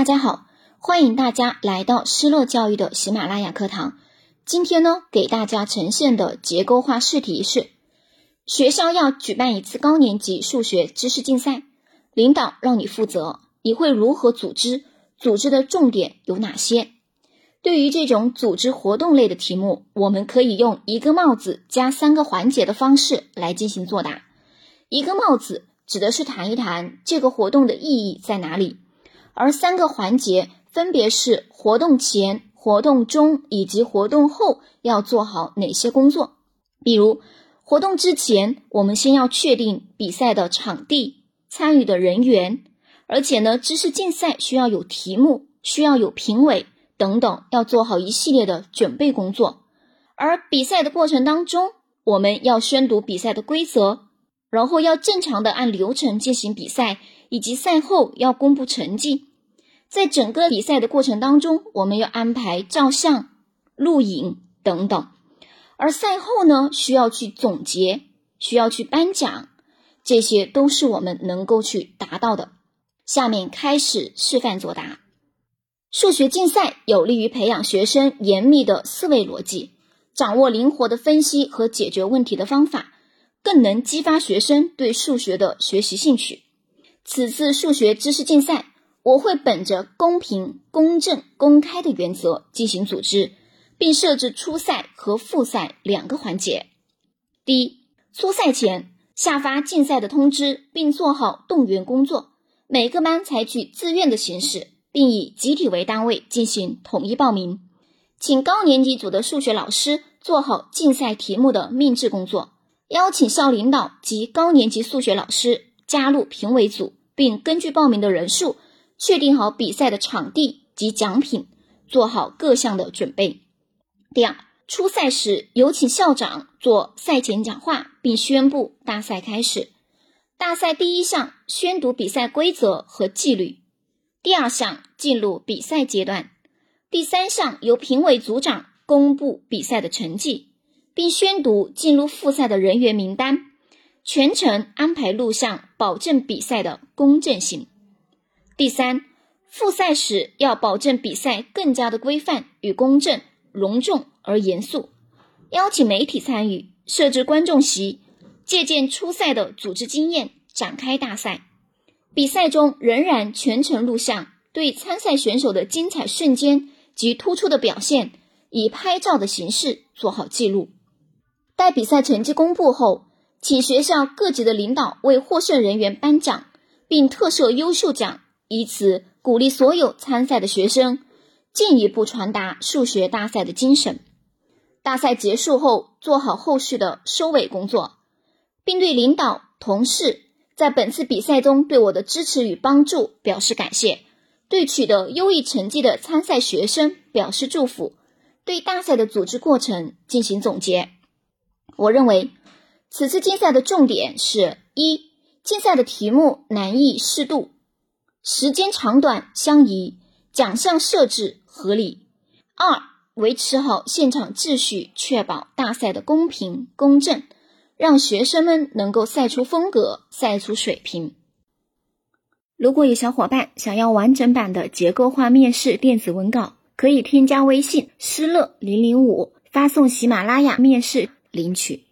大家好，欢迎大家来到失乐教育的喜马拉雅课堂。今天呢，给大家呈现的结构化试题是：学校要举办一次高年级数学知识竞赛，领导让你负责，你会如何组织？组织的重点有哪些？对于这种组织活动类的题目，我们可以用一个帽子加三个环节的方式来进行作答。一个帽子指的是谈一谈这个活动的意义在哪里，而三个环节分别是活动前、活动中以及活动后要做好哪些工作。比如，活动之前，我们先要确定比赛的场地、参与的人员，而且呢，知识竞赛需要有题目，需要有评委。等等，要做好一系列的准备工作。而比赛的过程当中，我们要宣读比赛的规则，然后要正常的按流程进行比赛，以及赛后要公布成绩。在整个比赛的过程当中，我们要安排照相、录影等等。而赛后呢，需要去总结，需要去颁奖，这些都是我们能够去达到的。下面开始示范作答。数学竞赛有利于培养学生严密的思维逻辑，掌握灵活的分析和解决问题的方法，更能激发学生对数学的学习兴趣。此次数学知识竞赛，我会本着公平、公正、公开的原则进行组织，并设置初赛和复赛两个环节。第一，初赛前下发竞赛的通知，并做好动员工作，每个班采取自愿的形式。并以集体为单位进行统一报名，请高年级组的数学老师做好竞赛题目的命制工作，邀请校领导及高年级数学老师加入评委组，并根据报名的人数确定好比赛的场地及奖品，做好各项的准备。第二，初赛时有请校长做赛前讲话，并宣布大赛开始。大赛第一项宣读比赛规则和纪律。第二项进入比赛阶段，第三项由评委组长公布比赛的成绩，并宣读进入复赛的人员名单，全程安排录像，保证比赛的公正性。第三，复赛时要保证比赛更加的规范与公正，隆重而严肃，邀请媒体参与，设置观众席，借鉴初赛的组织经验，展开大赛。比赛中仍然全程录像，对参赛选手的精彩瞬间及突出的表现，以拍照的形式做好记录。待比赛成绩公布后，请学校各级的领导为获胜人员颁奖，并特设优秀奖，以此鼓励所有参赛的学生，进一步传达数学大赛的精神。大赛结束后，做好后续的收尾工作，并对领导、同事。在本次比赛中对我的支持与帮助表示感谢，对取得优异成绩的参赛学生表示祝福，对大赛的组织过程进行总结。我认为，此次竞赛的重点是：一、竞赛的题目难易适度，时间长短相宜，奖项设置合理；二、维持好现场秩序，确保大赛的公平公正。让学生们能够赛出风格，赛出水平。如果有小伙伴想要完整版的结构化面试电子文稿，可以添加微信“失乐零零五”，发送喜马拉雅面试领取。